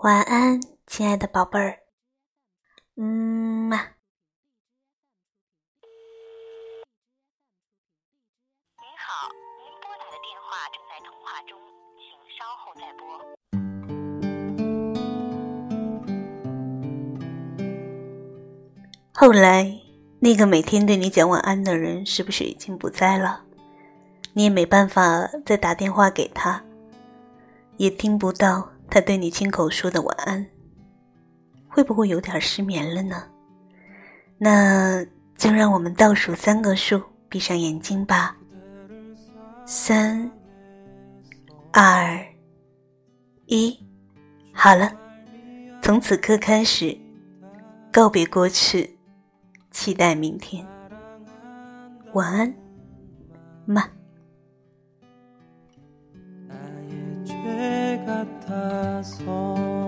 晚安，亲爱的宝贝儿。嗯嘛。您好，您拨打的电话正在通话中，请稍后再拨。后来，那个每天对你讲晚安的人，是不是已经不在了？你也没办法再打电话给他，也听不到。他对你亲口说的晚安，会不会有点失眠了呢？那就让我们倒数三个数，闭上眼睛吧。三、二、一，好了，从此刻开始，告别过去，期待明天。晚安，妈。 같아서